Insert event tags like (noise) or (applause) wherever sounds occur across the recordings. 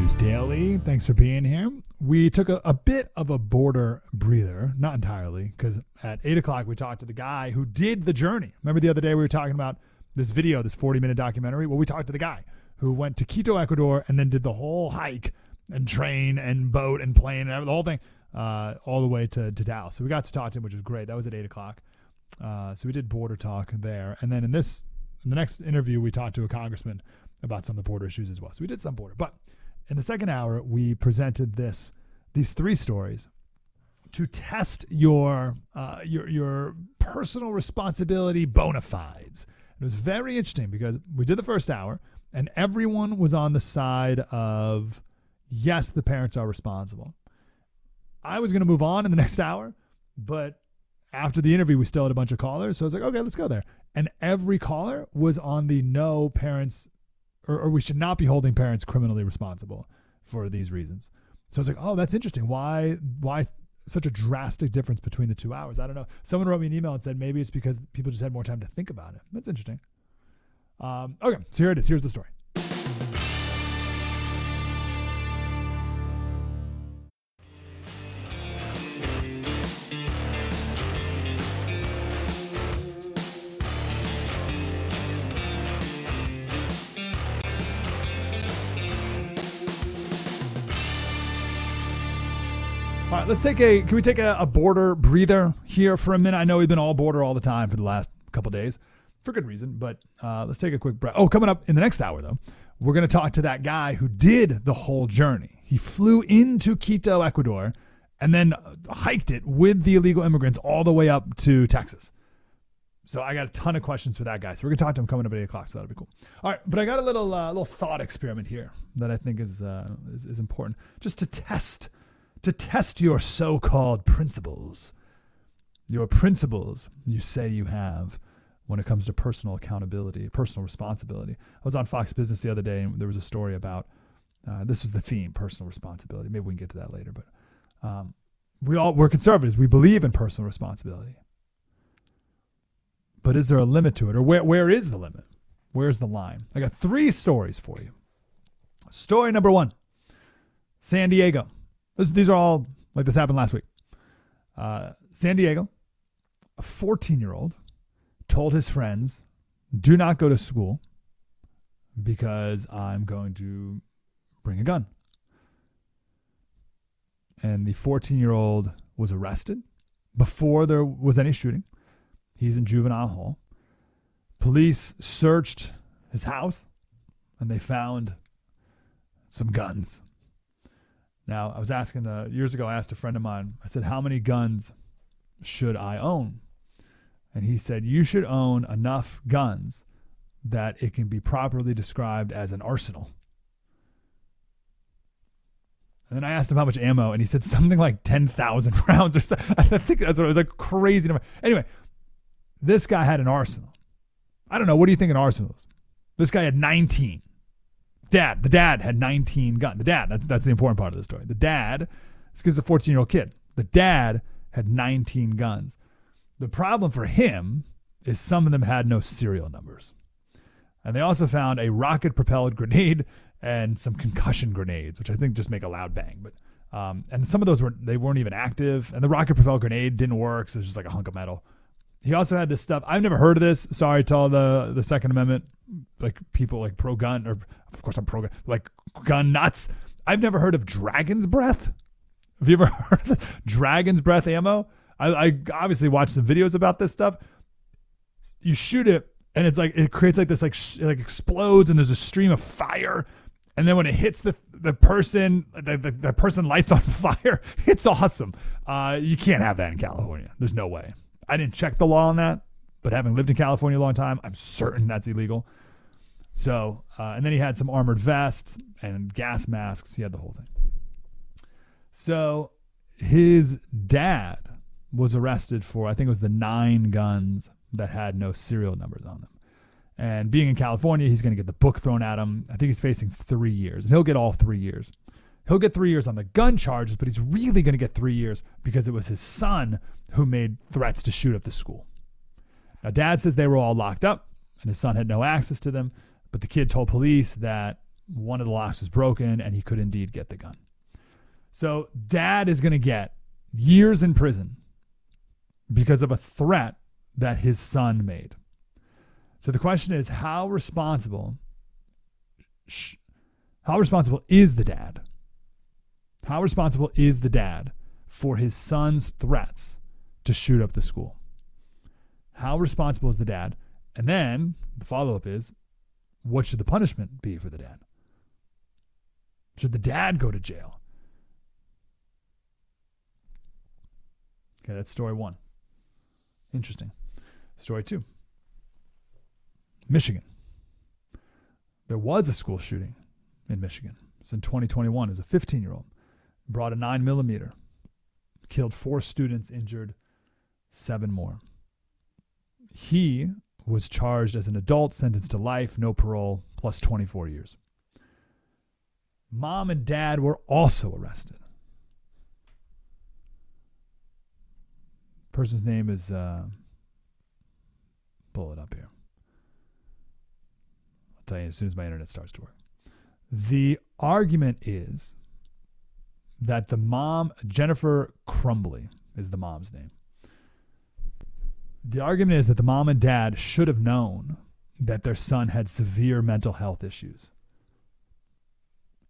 News Daily. Thanks for being here. We took a, a bit of a border breather, not entirely, because at 8 o'clock we talked to the guy who did the journey. Remember the other day we were talking about this video, this 40 minute documentary? Well, we talked to the guy who went to Quito, Ecuador, and then did the whole hike and train and boat and plane and the whole thing uh, all the way to, to Dallas. So we got to talk to him, which was great. That was at 8 o'clock. Uh, so we did border talk there. And then in this, in the next interview, we talked to a congressman about some of the border issues as well. So we did some border. But in the second hour, we presented this these three stories to test your uh, your your personal responsibility bona fides. It was very interesting because we did the first hour, and everyone was on the side of yes, the parents are responsible. I was going to move on in the (laughs) next hour, but after the interview, we still had a bunch of callers. So I was like, okay, let's go there. And every caller was on the no parents, or, or we should not be holding parents criminally responsible for these reasons. So it's like, oh, that's interesting. Why, why such a drastic difference between the two hours? I don't know. Someone wrote me an email and said maybe it's because people just had more time to think about it. That's interesting. Um, okay, so here it is. Here's the story. Let's take a. Can we take a, a, border breather here for a minute? I know we've been all border all the time for the last couple days, for good reason. But uh, let's take a quick breath. Oh, coming up in the next hour though, we're going to talk to that guy who did the whole journey. He flew into Quito, Ecuador, and then hiked it with the illegal immigrants all the way up to Texas. So I got a ton of questions for that guy. So we're gonna talk to him coming up at eight o'clock. So that'll be cool. All right, but I got a little uh, little thought experiment here that I think is, uh, is is important, just to test to test your so called principles, your principles you say you have when it comes to personal accountability, personal responsibility. I was on Fox Business the other day and there was a story about uh, this was the theme personal responsibility. Maybe we can get to that later, but um, we all, we're conservatives. We believe in personal responsibility. But is there a limit to it, or where, where is the limit? Where's the line? I got three stories for you. Story number one San Diego. This, these are all like this happened last week. Uh, San Diego, a 14 year old told his friends, do not go to school because I'm going to bring a gun. And the 14 year old was arrested before there was any shooting. He's in juvenile hall. Police searched his house and they found some guns. Now, I was asking uh, years ago, I asked a friend of mine, I said, How many guns should I own? And he said, You should own enough guns that it can be properly described as an arsenal. And then I asked him how much ammo, and he said something like 10,000 (laughs) rounds or something. I think that's what it was like crazy number. Anyway, this guy had an arsenal. I don't know. What do you think an arsenal is? This guy had 19. Dad, the dad had 19 guns. The dad, that's, that's the important part of the story. The dad, this kid's a 14 year old kid. The dad had 19 guns. The problem for him is some of them had no serial numbers. And they also found a rocket propelled grenade and some concussion grenades, which I think just make a loud bang. But um, and some of those were they weren't even active, and the rocket propelled grenade didn't work, so it was just like a hunk of metal. He also had this stuff. I've never heard of this. Sorry to all the the Second Amendment like people like pro gun or of course I'm pro gun like gun nuts. I've never heard of dragon's breath. Have you ever (laughs) heard of dragon's breath ammo? I, I obviously watched some videos about this stuff. You shoot it and it's like it creates like this like sh- like explodes and there's a stream of fire and then when it hits the the person the, the, the person lights on (laughs) fire it's awesome uh, you can't have that in california there's no way i didn't check the law on that but having lived in california a long time i'm certain that's illegal so uh, and then he had some armored vests and gas masks he had the whole thing so his dad was arrested for i think it was the nine guns that had no serial numbers on them and being in California, he's going to get the book thrown at him. I think he's facing three years, and he'll get all three years. He'll get three years on the gun charges, but he's really going to get three years because it was his son who made threats to shoot up the school. Now, dad says they were all locked up and his son had no access to them, but the kid told police that one of the locks was broken and he could indeed get the gun. So dad is going to get years in prison because of a threat that his son made. So the question is how responsible how responsible is the dad? How responsible is the dad for his son's threats to shoot up the school? How responsible is the dad? And then the follow up is what should the punishment be for the dad? Should the dad go to jail? Okay, that's story one. Interesting. Story two Michigan. There was a school shooting in Michigan. It's in 2021. It was a 15 year old. Brought a 9 millimeter. Killed four students, injured seven more. He was charged as an adult, sentenced to life, no parole, plus 24 years. Mom and dad were also arrested. Person's name is, uh, pull it up here. I'll tell you as soon as my internet starts to work. The argument is that the mom, Jennifer Crumbley, is the mom's name. The argument is that the mom and dad should have known that their son had severe mental health issues.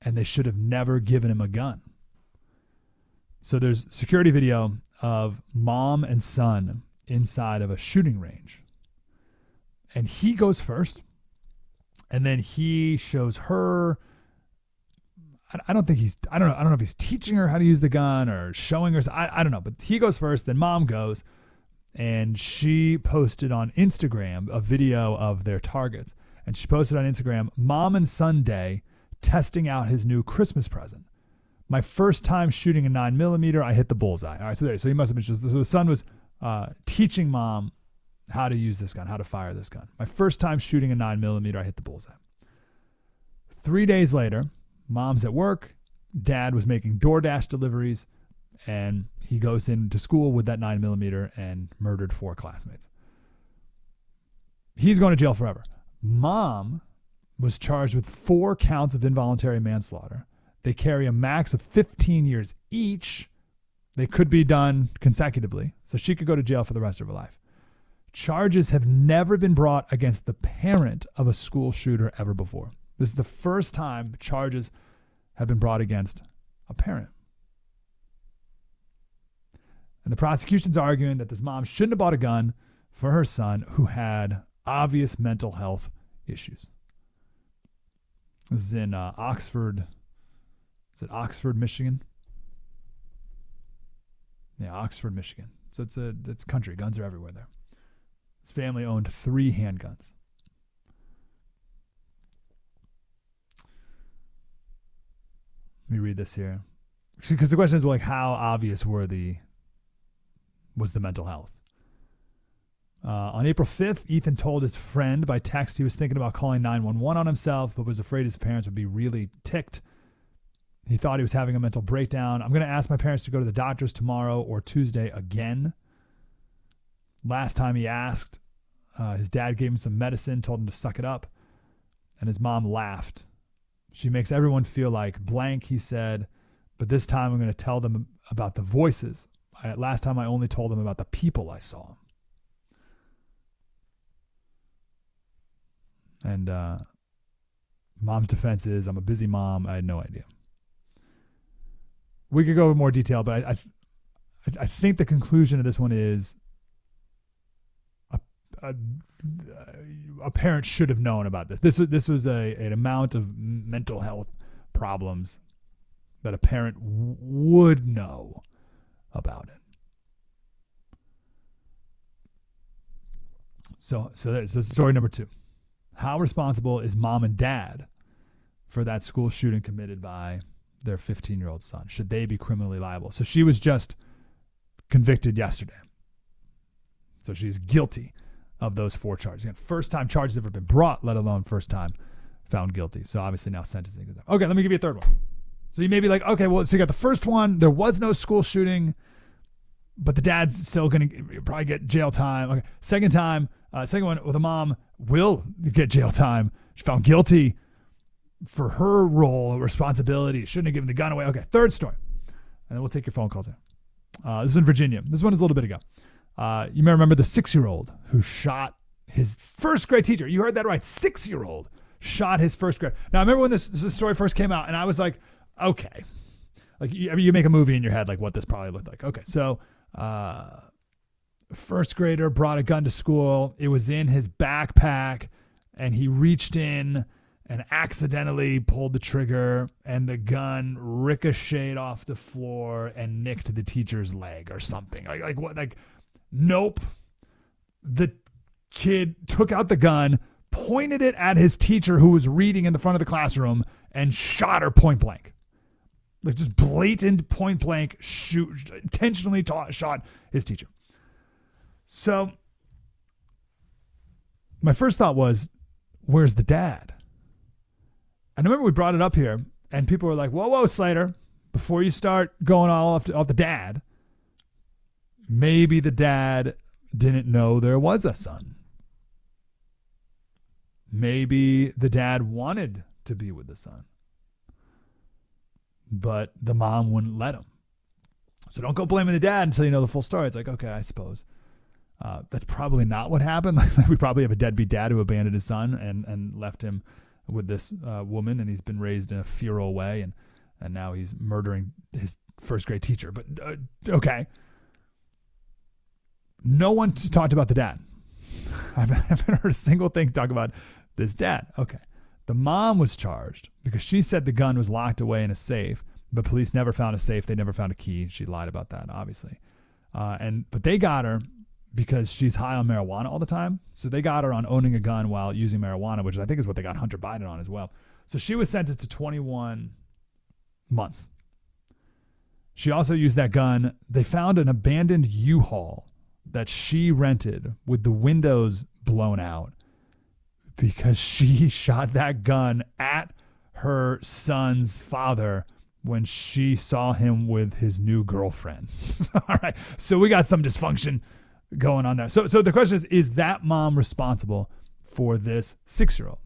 And they should have never given him a gun. So there's security video of mom and son inside of a shooting range. And he goes first. And then he shows her I don't think he's I don't know I don't know if he's teaching her how to use the gun or showing her I, I don't know but he goes first then mom goes and she posted on Instagram a video of their targets and she posted on Instagram mom and son day testing out his new Christmas present. My first time shooting a nine millimeter I hit the bullseye. All right so there so he must have been just so the son was uh, teaching mom how to use this gun how to fire this gun. My first time shooting a nine millimeter I hit the bullseye. Three days later mom's at work, dad was making DoorDash deliveries, and he goes into school with that nine millimeter and murdered four classmates. He's going to jail forever. Mom was charged with four counts of involuntary manslaughter. They carry a max of 15 years each. They could be done consecutively, so she could go to jail for the rest of her life. Charges have never been brought against the parent of a school shooter ever before. This is the first time charges have been brought against a parent. And the prosecution's arguing that this mom shouldn't have bought a gun for her son who had obvious mental health issues. This is in uh, Oxford. Is it Oxford, Michigan? Yeah, Oxford, Michigan. So it's a it's country. Guns are everywhere there. His family owned three handguns. Let me read this here. (laughs) Because the question is, like, how obvious were the was the mental health? Uh, on April 5th, Ethan told his friend by text he was thinking about calling 911 on himself, but was afraid his parents would be really ticked. He thought he was having a mental breakdown. I'm going to ask my parents to go to the doctors tomorrow or Tuesday again. Last time he asked, uh, his dad gave him some medicine, told him to suck it up, and his mom laughed she makes everyone feel like blank, he said, but this time I'm going to tell them about the voices. I, last time I only told them about the people I saw. And uh, mom's defense is I'm a busy mom. I had no idea. We could go into more detail, but I, I, I think the conclusion of this one is a, a parent should have known about this. This was this was a an amount of mental health problems that a parent w- would know about it. So so there's this story number two. How responsible is mom and dad for that school shooting committed by their 15 year old son? Should they be criminally liable? So she was just convicted yesterday. So she's guilty of those four charges. Again, first time charges ever been brought, let alone first time found guilty. So obviously now sentencing. Okay, let me give you a third one. So you may be like, okay, well, so you got the first one. There was no school shooting, but the dad's still going to probably get jail time. Okay, second time, uh, second one with a mom will get jail time. She found guilty. for her role, responsibility, shouldn't have given the gun away. Okay, third story, and then we'll take your phone calls in. Uh, this is in Virginia. This one is a little bit ago. Uh, you may remember the six-year-old who shot his first grade teacher. You heard that right. Six-year-old shot his first grade. Now, I remember when this, this story first came out, and I was like, okay, like you, I mean, you make a movie in your head, like what this probably looked like. Okay, so uh, first grader brought a gun to school. It was in his backpack, and he reached in and accidentally pulled the trigger, and the gun ricocheted off the floor and nicked the teacher's leg or something. Like, like what? Like, nope. The kid took out the gun, pointed it at his teacher who was reading in the front of the classroom, and shot her point blank. Like just blatant point blank shoot, intentionally taught, shot his teacher. So my first thought was, where's the dad? And I remember we brought it up here, and people were like, whoa, whoa, Slater, before you start going all off, to, off the dad, maybe the dad didn't know there was a son. Maybe the dad wanted to be with the son, but the mom wouldn't let him. So don't go blaming the dad until you know the full story. It's like, okay, I suppose. Uh, that's probably not what happened. (laughs) we probably have a deadbeat dad who abandoned his son and, and left him with this uh, woman, and he's been raised in a feral way, and and now he's murdering his first grade teacher. But uh, okay, no one talked about the dad. (laughs) (laughs) I haven't heard a single thing talk about this dad. Okay, the mom was charged because she said the gun was locked away in a safe, but police never found a safe. They never found a key. She lied about that, obviously. Uh, and but they got her because she's high on marijuana all the time. So they got her on owning a gun while using marijuana, which I think is what they got Hunter Biden on as well. So she was sentenced to 21 months. She also used that gun. They found an abandoned U-Haul that she rented with the windows blown out because (laughs) she shot that gun at her son's father when she saw him with his new girlfriend. (laughs) All right. So we got some dysfunction going on there. So, so the question is: Is that mom responsible for this six-year-old?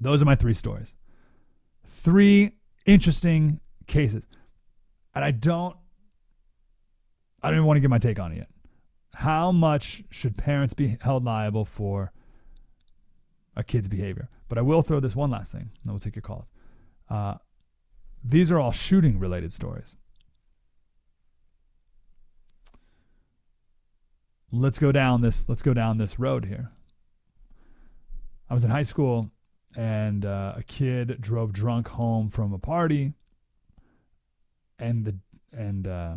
Those are my three stories. Three interesting cases, and I don't, I don't even want to give my take on it yet. How much should parents be held liable for a kid's behavior? But I will throw this one last thing, and we'll take your calls. Uh, these are all shooting related stories. let's go down this let's go down this road here. I was in high school and uh, a kid drove drunk home from a party and the and uh,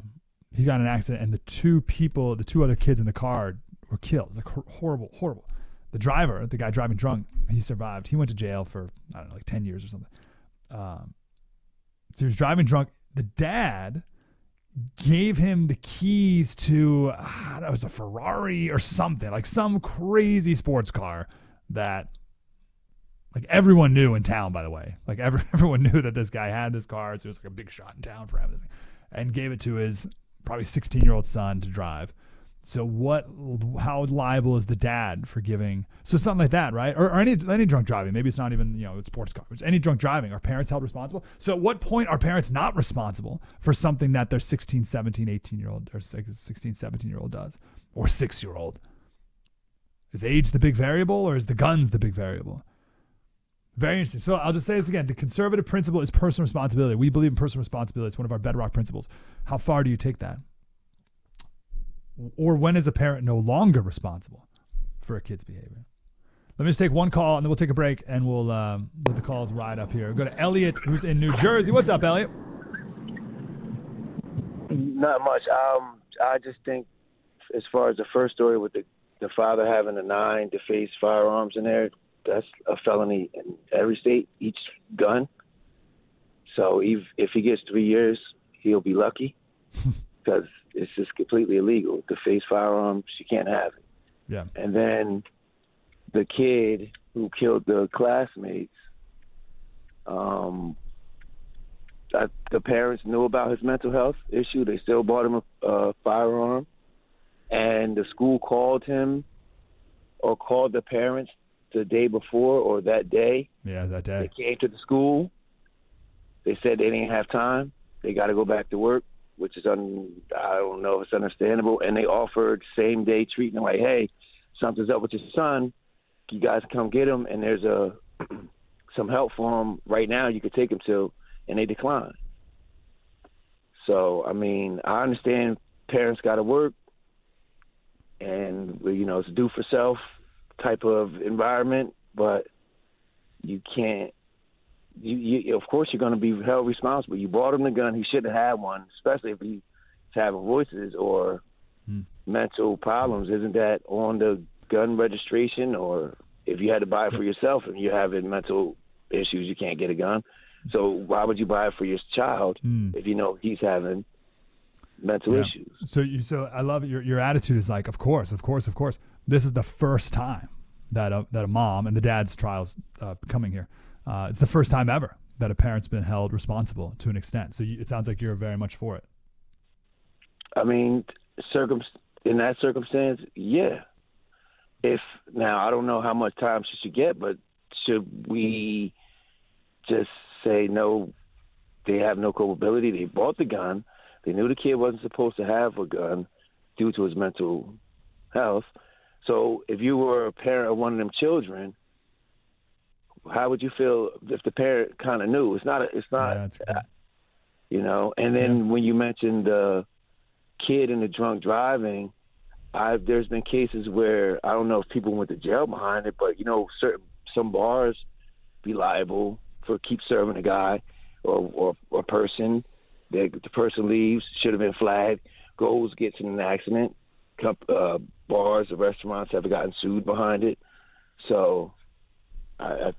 he got in an accident and the two people the two other kids in the car were killed. It was like horrible horrible. The driver, the guy driving drunk, he survived. He went to jail for I don't know like 10 years or something. Um, so he was driving drunk. The dad gave him the keys to uh, that was a Ferrari or something, like some crazy sports car that like everyone knew in town, by the way. Like every, (laughs) everyone knew that this guy had this car, so it was like a big shot in town for him, and gave it to his probably 16 year old son to drive. So what? How liable is the dad for giving? So something like that, right? Or, or, any any drunk driving. Maybe it's not even you know it's sports cars. Any drunk driving. Are parents held responsible? So at what point are parents not responsible for something that their 16, 17, 18 year old or 16, 17 year old does, or six year old? Is age the big variable, or is the guns the big variable? Very interesting. So I'll just say this again: the conservative principle is personal responsibility. We believe in personal responsibility. It's one of our bedrock principles. How far do you take that? or when is a parent no longer responsible for a kid's behavior? Let me just take one call and then we'll take a break and we'll um, let the calls ride up here. Go to Elliot, who's in New Jersey. What's up, Elliot? Not much. Um, I just think, as far as the first story with the the father having a nine to face firearms in there, that's a felony in every state, each gun. So if if he gets three years, he'll be lucky (laughs) because it's just completely illegal to face firearms. You can't have it. Yeah. And then the kid who killed the classmates, um, I, the parents knew about his mental health issue. They still bought him a, a firearm, and the school called him or called the parents the day before or that day. Yeah, that day. They came to the school. They said they didn't have time. They got to go back to work, which is un. I don't know if it's understandable. And they offered same day treatment, like, hey, something's up with your son. You guys come get him, and there's a (clears throat) some help for him right now. You could take him to, and they declined. So I mean, I understand parents got to work, and you know it's do for self type of environment, but you can't. You, you of course you're going to be held responsible. You bought him the gun; he shouldn't have had one, especially if he's having voices or Hmm. mental problems. Isn't that on the gun registration? Or if you had to buy it for yourself and you're having mental issues, you can't get a gun. So why would you buy it for your child Hmm. if you know he's having mental Yeah. issues? So you so I love it. your your attitude is like, of course, of course, of course. This is the first time that a, that a mom and the dad's trials uh, coming here. Uh, it's the first time ever that a parent's been held responsible to an extent. So you, it sounds like you're very much for it. I mean, circum in that circumstance, yeah. If now I don't know how much time she should get, but should we just say no? They have no culpability. They bought the gun. They knew the kid wasn't supposed to have a gun due to his mental health. So if you were a parent of one of them children, how would you feel if the parent kind of knew? It's not. A, it's not. Yeah, it's good. you know. And then when you mentioned the kid and the drunk driving, I've there's been cases where I don't know if people went to jail behind it, but you know, certain some bars be liable for keep serving a guy or or, or a person. The, the person leaves, should have been flagged, goes, gets in an accident. Uh, bars or restaurants have gotten sued behind it. So, I, I,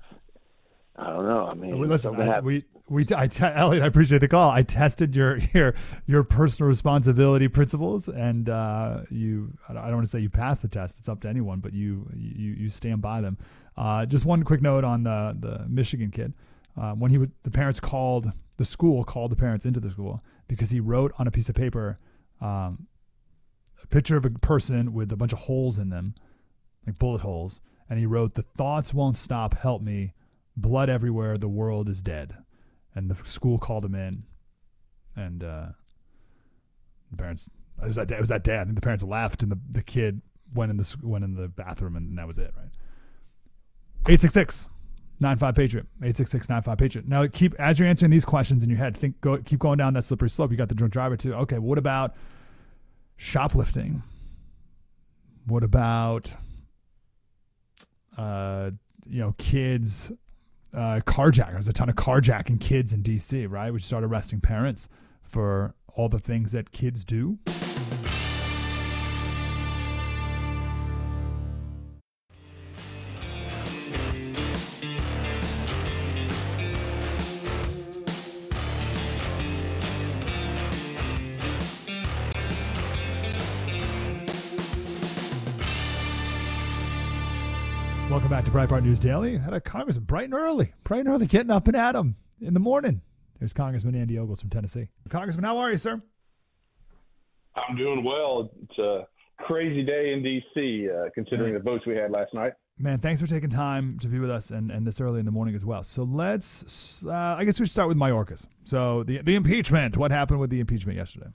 I don't know. I mean, Listen, I, we we I te- Elliot, I appreciate the call. I tested your (laughs) your your personal responsibility principles, and uh, you. I don't want to say you passed the test. It's up to anyone, but you you you stand by them. Uh, just one quick note on the the Michigan kid. Uh, when he was, the parents called the school called the parents into the school because he wrote on a piece of paper um, a picture of a person with a bunch of holes in them, like bullet holes, and he wrote, "The thoughts won't stop. Help me." blood everywhere. The world is dead. And the school called him in. And uh the parents it was that day it was that day. I think the parents left and the, the kid went in the went in the bathroom and that was it right? 866 95 patriot. 866 95 patriot. Now keep as you're answering these questions in your head think go keep going down that slippery slope. You got the drunk driver too. Okay what about shoplifting what about uh you know kids uh, carjacking. There's a ton of carjacking kids in D.C. Right, we start arresting parents for all the things that kids do. Breitbart News Daily. Had a congressman bright and early, bright and early, getting up and at at 'em in the morning. There's Congressman Andy Ogles from Tennessee. Congressman, how are you, sir? I'm doing well. It's a crazy day in D.C. Uh, considering the votes we had last night. Man, thanks for taking time to be with us and, and this early in the morning as well. So let's, uh, I guess we should start with Mayorkas. So the the impeachment. What happened with the impeachment yesterday?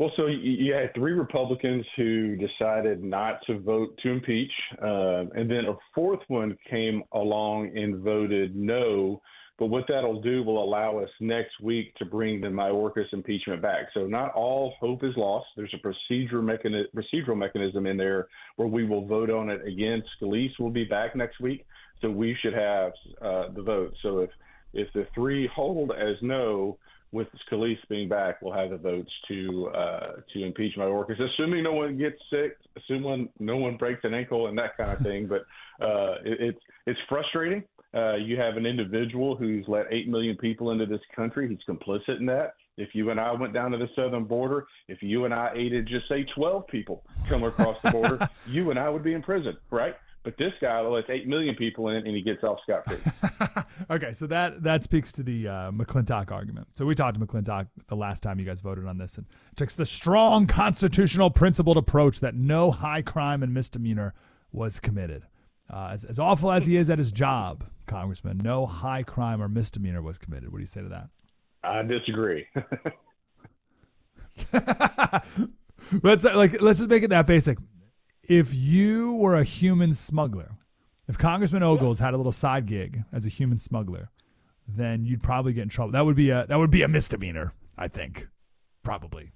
Well, so you, had three Republicans who decided not to vote to impeach, uh, and then a fourth one came along and voted no. But what that'll do will allow us next week to bring the Mayorkas impeachment back. So not all hope is lost. There's a procedure procedural mechanism in there where we will vote on it again. Scalise will be back next week, so we should have uh, the vote. So if if the three hold as no, with Scalise being back, we'll have the votes to uh, to impeach Mayorkas, assuming no one gets sick, assuming no one breaks an ankle and that kind of thing. But uh, it, it's it's frustrating. Uh, you have an individual who's let eight million people into this country. He's complicit in that. If you and I went down to the southern border, if you and I aided just say 12 people come across the border, (laughs) you and I would be in prison, right? But this guy lets eight million people in, and he gets off scot free. (laughs) okay, so that that speaks to the uh, McClintock argument. So we talked to McClintock the last time you guys voted on this, and it takes the strong constitutional principled approach that no high crime and misdemeanor was committed. Uh, as, as awful as he is at his job, Congressman, no high crime or misdemeanor was committed. What do you say to that? I disagree. (laughs) (laughs) let's like let's just make it that basic. If you were a human smuggler, if Congressman Ogles had a little side gig as a human smuggler, then you'd probably get in trouble. That would be a that would be a misdemeanor, I think. Probably.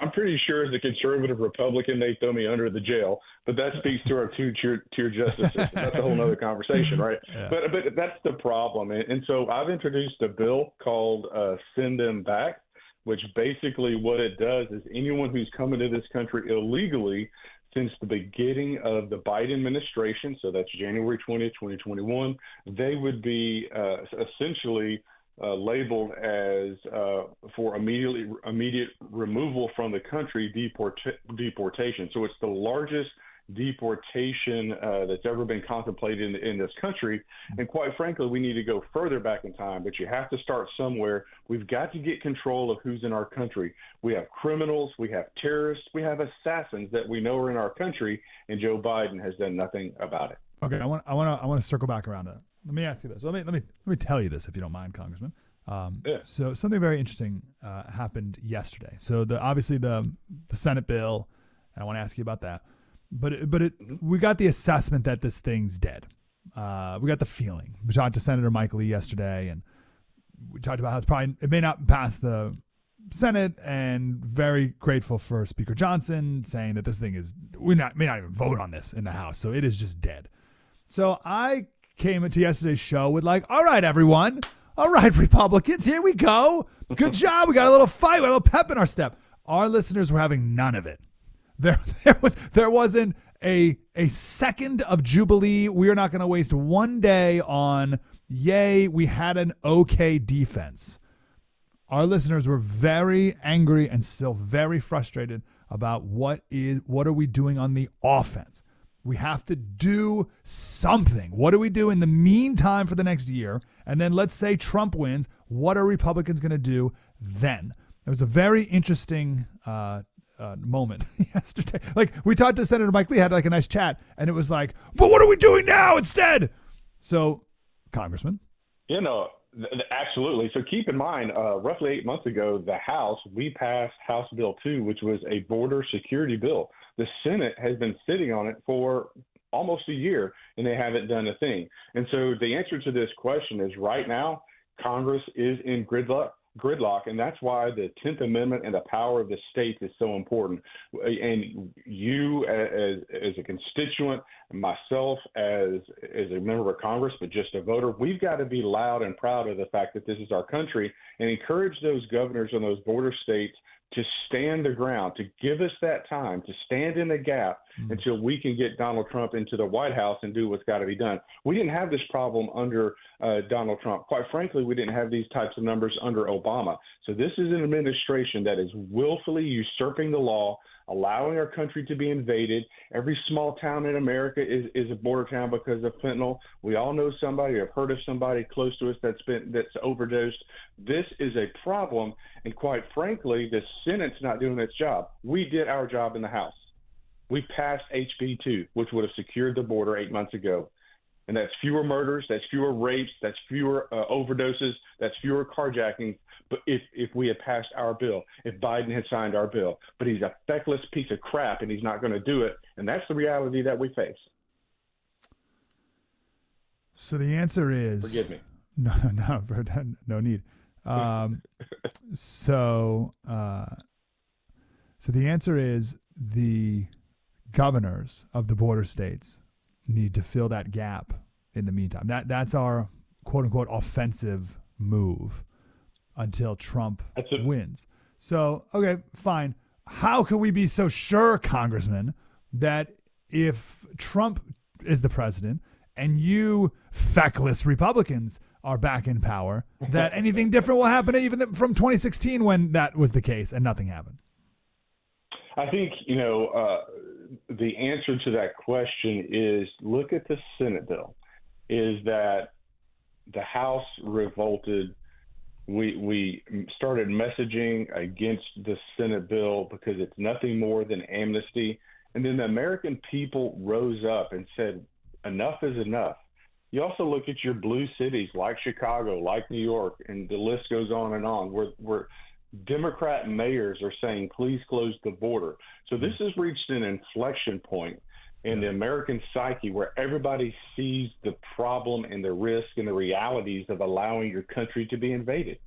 I'm pretty sure as a conservative Republican, they throw me under the jail, but that speaks to our two tier, tier justice system. That's a whole other conversation, right? (laughs) Yeah. But but that's the problem, and, and so I've introduced a bill called uh, "Send Them Back," which basically what it does is anyone who's come into this country illegally since the beginning of the Biden administration, so that's January 20th, 2021, they would be uh, essentially uh, labeled as uh, for immediately immediate removal from the country deport- deportation. So it's the largest deportation uh, that's ever been contemplated in, in this country. And quite frankly, we need to go further back in time, but you have to start somewhere. We've got to get control of who's in our country. We have criminals, we have terrorists, we have assassins that we know are in our country, and Joe Biden has done nothing about it. Okay, I want I want to I want to circle back around to that. Let me ask you this. Let me let me let me tell you this if you don't mind, Congressman. Um, Yeah. So something very interesting uh, happened yesterday. So the obviously the the Senate bill, and I want to ask you about that. But it, but it we got the assessment that this thing's dead. Uh, we got the feeling. We talked to Senator Mike Lee yesterday, and we talked about how it's probably it may not pass the Senate, and very grateful for Speaker Johnson saying that this thing is we not may not even vote on this in the House, so it is just dead. So I came into yesterday's show with like, all right, everyone, all right, (laughs) Republicans, here we go. Good (laughs) job. We got a little fight, we got a little pep in our step. Our listeners were having none of it. There, (laughs) there was there wasn't a a second of jubilee. We are not going to waste one day on yay. We had an okay defense. Our listeners were very angry and still very frustrated about what is what are we doing on the offense. We have to do something. What do we do in the meantime for the next year? And then let's say Trump wins. What are Republicans going to do then? It was a very interesting uh, uh, moment (laughs) yesterday. Like we talked to Senator Mike Lee, had like a nice chat, and it was like, "But what are we doing now instead?" So, Congressman, You know, th- absolutely. So keep in mind, uh, roughly eight months ago, the House, we passed House Bill 2, which was a border security bill. The Senate has been sitting on it for almost a year, and they haven't done a thing. And so the answer to this question is right now, Congress is in gridlock. Gridlock, and that's why the Tenth Amendment and the power of the states is so important. And you, as as a constituent, myself as as a member of Congress, but just a voter, we've got to be loud and proud of the fact that this is our country, and encourage those governors in those border states to stand the ground, to give us that time, to stand in the gap until we can get Donald Trump into the White House and do what's got to be done. We didn't have this problem under uh, Donald Trump. Quite frankly, we didn't have these types of numbers under Obama. So this is an administration that is willfully usurping the law, allowing our country to be invaded. Every small town in America is, is a border town because of fentanyl. We all know somebody have heard of somebody close to us that's been that's overdosed. This is a problem, and quite frankly, the Senate's not doing its job. We did our job in the House. We passed HB 2, which would have secured the border eight months ago. And that's fewer murders, that's fewer rapes, that's fewer uh, overdoses, that's fewer carjackings. But if, if we had passed our bill, if Biden had signed our bill, but he's a feckless piece of crap and he's not going to do it. And that's the reality that we face. so the answer is Forgive me. (laughs) No, no, no, no need. Um, (laughs) so, uh, so the answer is the governors of the border states need to fill that gap in the meantime. That that's our quote unquote offensive move until Trump wins. So, okay, fine. How can we be so sure, Congressman, that if Trump is the president and you feckless Republicans are back in power, that (laughs) anything different will happen even from 2016 when that was the case and nothing happened? I think, you know, uh, the answer to that question is look at the Senate bill. Is that the House revolted? We we started messaging against the Senate bill because it's nothing more than amnesty, And then the American people rose up and said, enough is enough. You also look at your blue cities like Chicago, like New York, and the list goes on and on, where, where Democrat mayors are saying, please close the border. So this has reached an inflection point in the American psyche where everybody sees the problem and the risk and the realities of allowing your country to be invaded.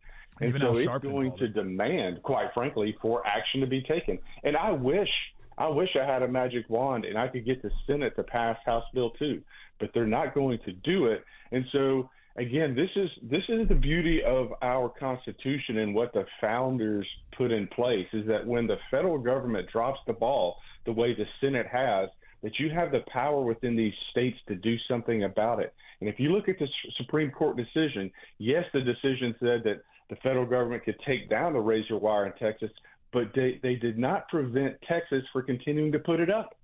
And Even so it's Sharpton going to it. demand, quite frankly, for action to be taken. And I wish, I wish I had a magic wand and I could get the Senate to pass House Bill 2, but they're not going to do it. And so, again, this is this is the beauty of our Constitution and what the founders put in place is that when the federal government drops the ball, the way the Senate has, that you have the power within these states to do something about it. And if you look at the Supreme Court decision, yes, the decision said that the federal government could take down the razor wire in Texas, but they, they did not prevent Texas from continuing to put it up.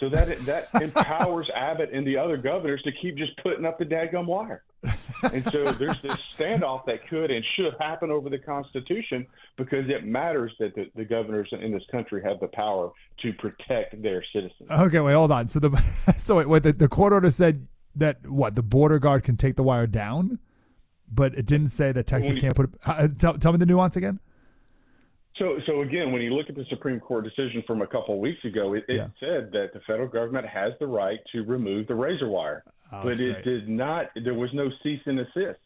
So that that empowers Abbott and the other governors to keep just putting up the daggum wire. And so there's this standoff that could and should happen over the Constitution because it matters that the, the governors in this country have the power to protect their citizens. Okay, wait, hold on. So the (laughs) so wait, the, the court order said that what the border guard can take the wire down, but it didn't say that Texas can't put. It, uh, tell, tell me the nuance again. So, so again, when you look at the Supreme Court decision from a couple of weeks ago, it, it Yeah. said that the federal government has the right to remove the razor wire, Oh, but it great. did not. There was no cease and assist.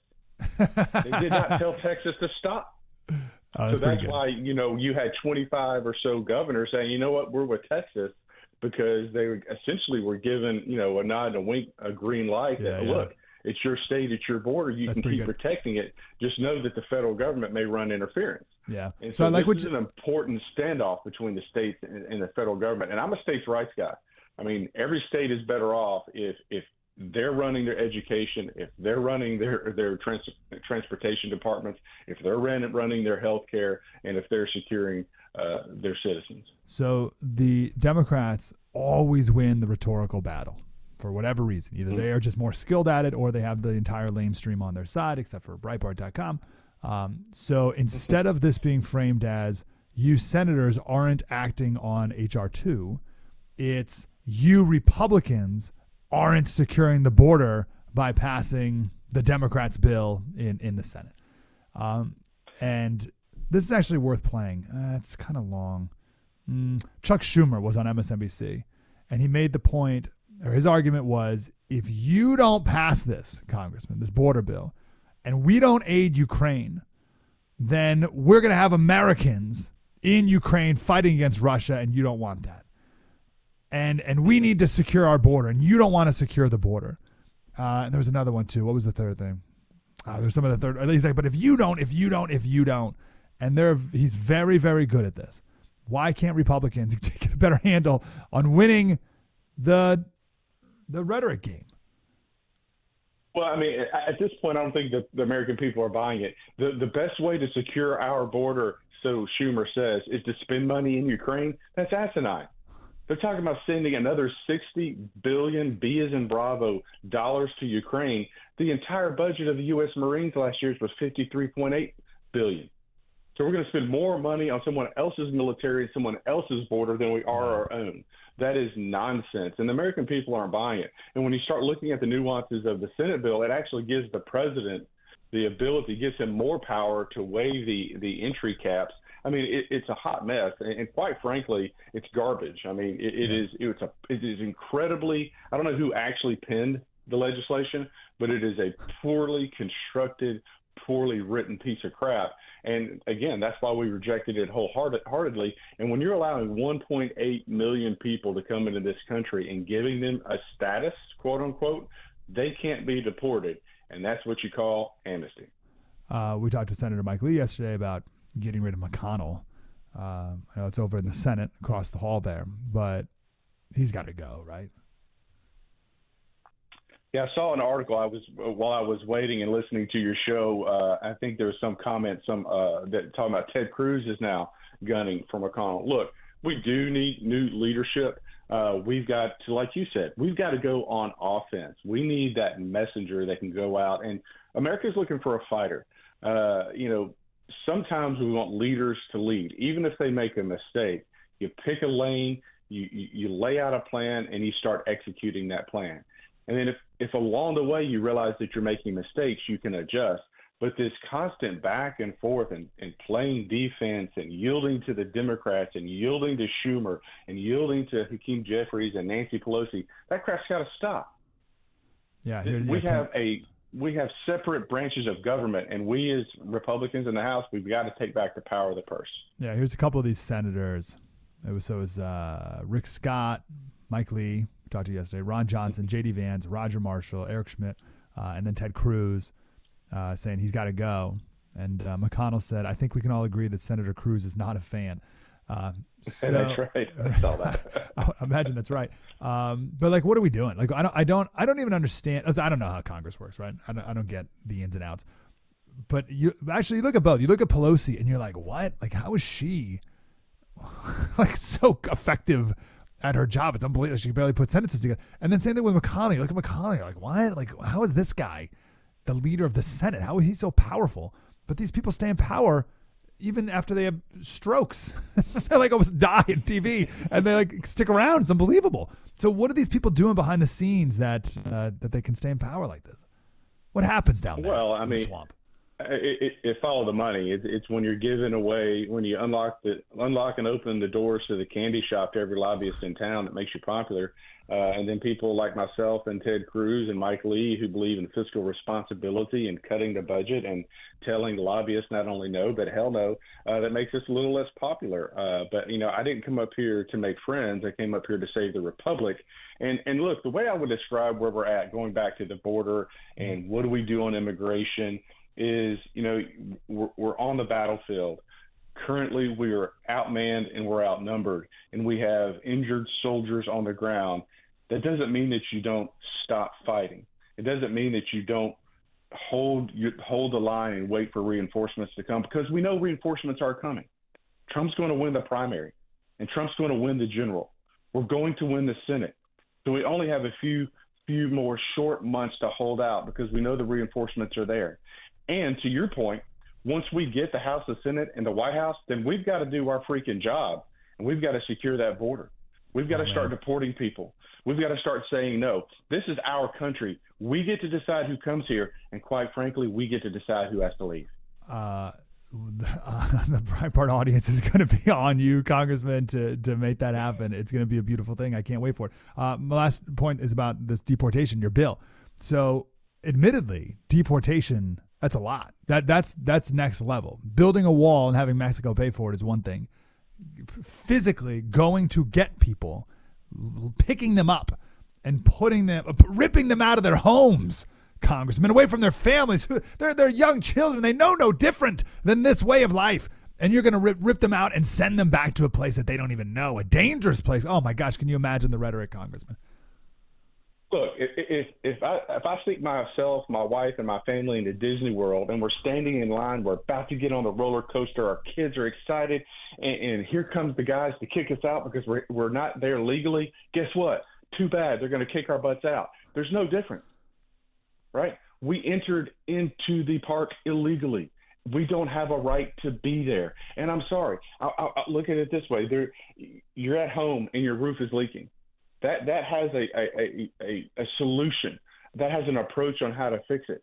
They did not tell (laughs) Texas to stop. Oh, So that's pretty that's why you know you had 25 or so governors saying, you know what, we're with Texas because they were- essentially were given you know a nod, and a wink, a green light Yeah, that yeah. look, it's your state, it's your border, you That's can keep good. protecting it. Just know that the federal government may run interference. Yeah. And So, so, I like this what is you, an important standoff between the states and, and the federal government. And I'm a states' rights guy. I mean, every state is better off if if they're running their education, if they're running their their trans, transportation departments, if they're ran, running their health care, and if they're securing uh, their citizens. So the Democrats always win the rhetorical battle for whatever reason. Either they are just more skilled at it or they have the entire lame stream on their side, except for Breitbart.com. Um, so instead of this being framed as you senators aren't acting on H.R. 2, it's you Republicans aren't securing the border by passing the Democrats' bill in, in the Senate. Um, and this is actually worth playing. Uh, it's kind of long. Mm, Chuck Schumer was on MSNBC, and he made the point, or his argument was, if you don't pass this, Congressman, this border bill, and we don't aid Ukraine, then we're going to have Americans in Ukraine fighting against Russia, and you don't want that. And and we need to secure our border, and you don't want to secure the border. Uh, and there was another one too. What was the third thing? Uh, there's some of the third. He's like, but if you don't, if you don't, if you don't, and they're he's very very good at this. Why can't Republicans (laughs) get a better handle on winning the the rhetoric game? Well, I mean, at this point, I don't think that the American people are buying it. The the best way to secure our border, so Schumer says, is to spend money in Ukraine. That's asinine. They're talking about sending another 60 billion B as in Bravo dollars to Ukraine. The entire budget of the U.S. Marines last year was 53.8 billion. So we're going to spend more money on someone else's military and someone else's border than we are our own. That is nonsense, and the American people aren't buying it. And when you start looking at the nuances of the Senate bill, it actually gives the president the ability, gives him more power to waive the the entry caps. I mean, it, it's a hot mess, and, and quite frankly, it's garbage. I mean, it, it is it's a it is incredibly. I don't know who actually penned the legislation, but it is a poorly constructed, poorly written piece of crap. And again, that's why we rejected it wholeheartedly. And when you're allowing 1.8 million people to come into this country and giving them a status, quote unquote, they can't be deported. And that's what you call amnesty. Uh, we talked to Senator Mike Lee yesterday about getting rid of McConnell. Uh, I know it's over in the Senate across the hall there, but he's got to go, right? Yeah, I saw an article. I was while I was waiting and listening to your show. Uh, I think there was some comment, some uh, that talking about Ted Cruz is now gunning for McConnell. Look, we do need new leadership. Uh, we've got to, like you said, we've got to go on offense. We need that messenger that can go out, and America's looking for a fighter. Uh, you know, sometimes we want leaders to lead, even if they make a mistake. You pick a lane, You, you, you lay out a plan and you start executing that plan. And then if, if along the way you realize that you're making mistakes, you can adjust. But this constant back and forth and, and playing defense and yielding to the Democrats and yielding to Schumer and yielding to Hakeem Jeffries and Nancy Pelosi, that crap's got to stop. Yeah, here, we have a we have separate branches of government, and we as Republicans in the House, we've got to take back the power of the purse. Yeah, here's a couple of these senators. It was so it was uh, Rick Scott, Mike Lee, talked to yesterday, Ron Johnson, J.D. Vance, Roger Marshall, Eric Schmitt, uh, and then Ted Cruz uh, saying he's got to go. And uh, McConnell said, "I think we can all agree that Senator Cruz is not a fan." Uh, (laughs) so, that's right. (laughs) I saw that. (laughs) I imagine that's right. Um, but like, what are we doing? Like, I don't, I don't, I don't even understand. I don't know how Congress works, right? I don't, I don't get the ins and outs. But you actually you look at both. You look at Pelosi, and you're like, what? Like, how is she like so effective at her job? It's unbelievable. She barely put sentences together. And then same thing with McConnell. Look at McConnell, you're like, why? Like, how is this guy the leader of the Senate? How is he so powerful? But these people stay in power even after they have strokes. (laughs) they like almost die in TV and they like stick around. It's unbelievable. So what are these people doing behind the scenes that uh, that they can stay in power like this? What happens down there? Well, I mean, swamp? It, it, it follow the money. It, it's when you're giving away, when you unlock the unlock and open the doors to the candy shop to every lobbyist in town that makes you popular. Uh, and then people like myself and Ted Cruz and Mike Lee who believe in fiscal responsibility and cutting the budget and telling lobbyists not only no but hell no, uh, that makes us a little less popular. Uh, but you know, I didn't come up here to make friends. I came up here to save the republic. And and look, the way I would describe where we're at, going back to the border and what do we do on immigration, is you know we're, we're on the battlefield currently we are outmanned and we're outnumbered and we have injured soldiers on the ground that doesn't mean that you don't stop fighting. It doesn't mean that you don't hold you hold the line and wait for reinforcements to come because we know reinforcements are coming. Trump's going to win the primary, and Trump's going to win the general. We're going to win the Senate, so we only have a few few more short months to hold out because we know the reinforcements are there. And to your point, once we get the House, the Senate, and the White House, then we've got to do our freaking job, and we've got to secure that border. We've got to start deporting people. We've got to start saying no. This is our country. We get to decide who comes here, and quite frankly, we get to decide who has to leave. Uh, uh, (laughs) the Breitbart audience is going to be on you, Congressman, to to make that happen. It's going to be a beautiful thing. I can't wait for it. Uh, my last point is about this deportation, your bill. So, admittedly, deportation that's a lot. That that's that's next level. Building a wall and having Mexico pay for it is one thing. Physically going to get people picking them up and putting them, uh, ripping them out of their homes, congressmen, away from their families. They're, they're young children. They know no different than this way of life. And you're going to rip, rip them out and send them back to a place that they don't even know, a dangerous place. Oh my gosh, can you imagine the rhetoric, congressman? Look, if if I if I sneak myself, my wife, and my family into Disney World, and we're standing in line, we're about to get on the roller coaster, our kids are excited, and, and here comes the guys to kick us out because we're we're not there legally. Guess what? Too bad. They're going to kick our butts out. There's no difference, right? We entered into the park illegally. We don't have a right to be there. And I'm sorry. I, I, I look at it this way: there, you're at home and your roof is leaking that that has a a, a, a solution. That has an approach on how to fix it.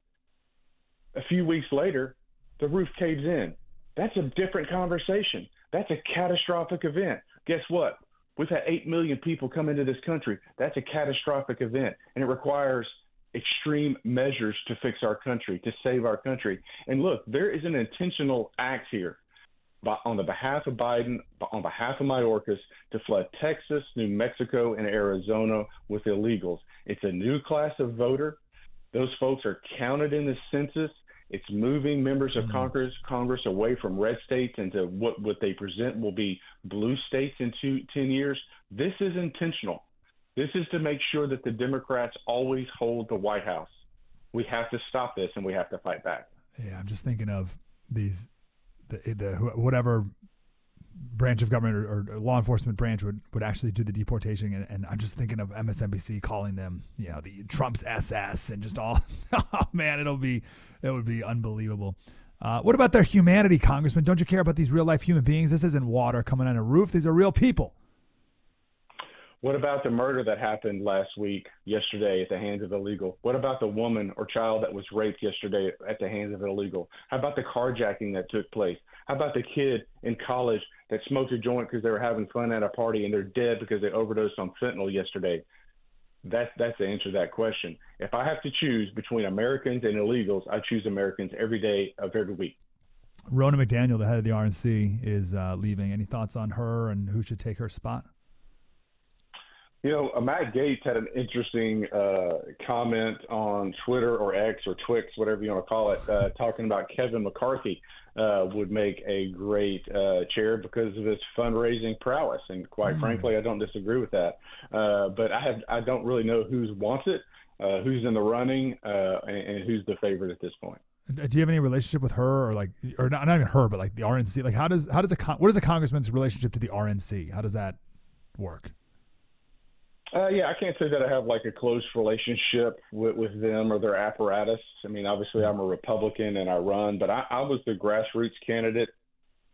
A few weeks later, the roof caves in. That's a different conversation. That's a catastrophic event. Guess what? We've had 8 million people come into this country. That's a catastrophic event. And it requires extreme measures to fix our country, to save our country. And look, there is an intentional act here on the behalf of Biden, on behalf of Mayorkas, to flood Texas, New Mexico, and Arizona with illegals. It's a new class of voter. Those folks are counted in the census. It's moving members of mm-hmm. Congress Congress away from red states into what, what they present will be blue states in two, 10 years. This is intentional. This is to make sure that the Democrats always hold the White House. We have to stop this and we have to fight back. Yeah, I'm just thinking of these the, the whatever branch of government or, or, law enforcement branch would, would actually do the deportation. And, and, I'm just thinking of MSNBC calling them, you know, the Trump's SS and just all, (laughs) oh man, it'll be, it would be unbelievable. Uh, what about their humanity, Congressman? Don't you care about these real life human beings? This isn't water coming on a roof. These are real people. What about the murder that happened last week, yesterday, at the hands of illegal? What about the woman or child that was raped yesterday at the hands of illegal? How about the carjacking that took place? How about the kid in college that smoked a joint because they were having fun at a party and they're dead because they overdosed on fentanyl yesterday? That's that's the answer to that question. If I have to choose between Americans and illegals, I choose Americans every day of every week. Ronna McDaniel, the head of the RNC, is uh, leaving. Any thoughts on her and who should take her spot? You know, uh, Matt Gaetz had an interesting uh, comment on Twitter or X or Twix, whatever you want to call it, uh, talking about Kevin McCarthy uh, would make a great uh, chair because of his fundraising prowess. And quite mm. frankly, I don't disagree with that. Uh, but I have I don't really know who's wants it, who's in the running, and, and who's the favorite at this point. Do you have any relationship with her, or like, or not, not even her, but like the RNC? Like, how does how does a what is a congressman's relationship to the RNC? How does that work? Uh, yeah, I can't say that I have like a close relationship with, with them or their apparatus. I mean, obviously, I'm a Republican and I run, but I, I was the grassroots candidate.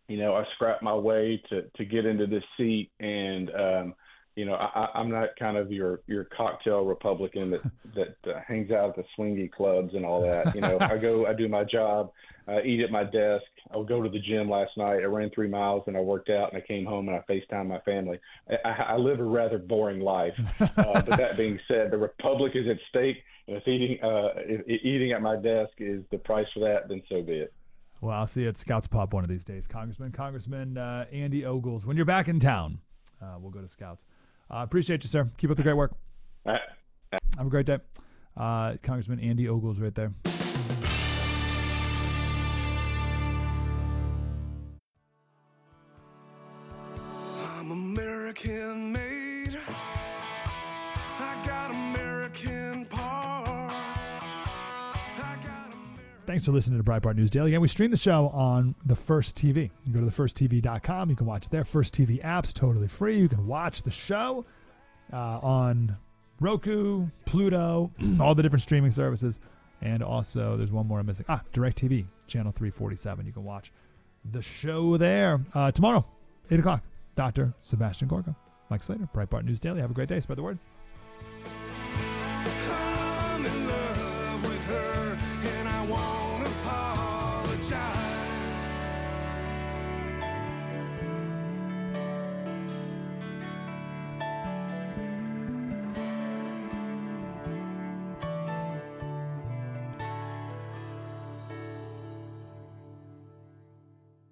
You know, I scrapped my way to to get into this seat, and um, you know, I, I'm not kind of your your cocktail Republican that (laughs) that uh, hangs out at the swingy clubs and all (laughs) that. You know, I go, I do my job, I eat at my desk. I'll go to the gym last night. I ran three miles and I worked out and I came home and I FaceTime my family. I, I live a rather boring life. Uh, (laughs) but that being said, the republic is at stake. And if eating uh, if eating at my desk is the price for that, then so be it. Well, I'll see you at Scouts Pop one of these days, Congressman. Congressman uh, Andy Ogles. When you're back in town, uh, we'll go to Scouts. Uh, appreciate you, sir. Keep up the great work. Have a great day. Uh, Congressman Andy Ogles right there. Thanks for listening to Breitbart News Daily. And we stream the show on the First TV. You go to thefirsttv.com. You can watch their First TV apps totally free. You can watch the show uh, on Roku, Pluto, (clears throat) all the different streaming services. And also, there's one more I'm missing. Ah, DirecTV, channel 347. You can watch the show there. Uh, tomorrow, 8 o'clock, Dr. Sebastian Gorka. Mike Slater, Breitbart News Daily. Have a great day. Spread the word.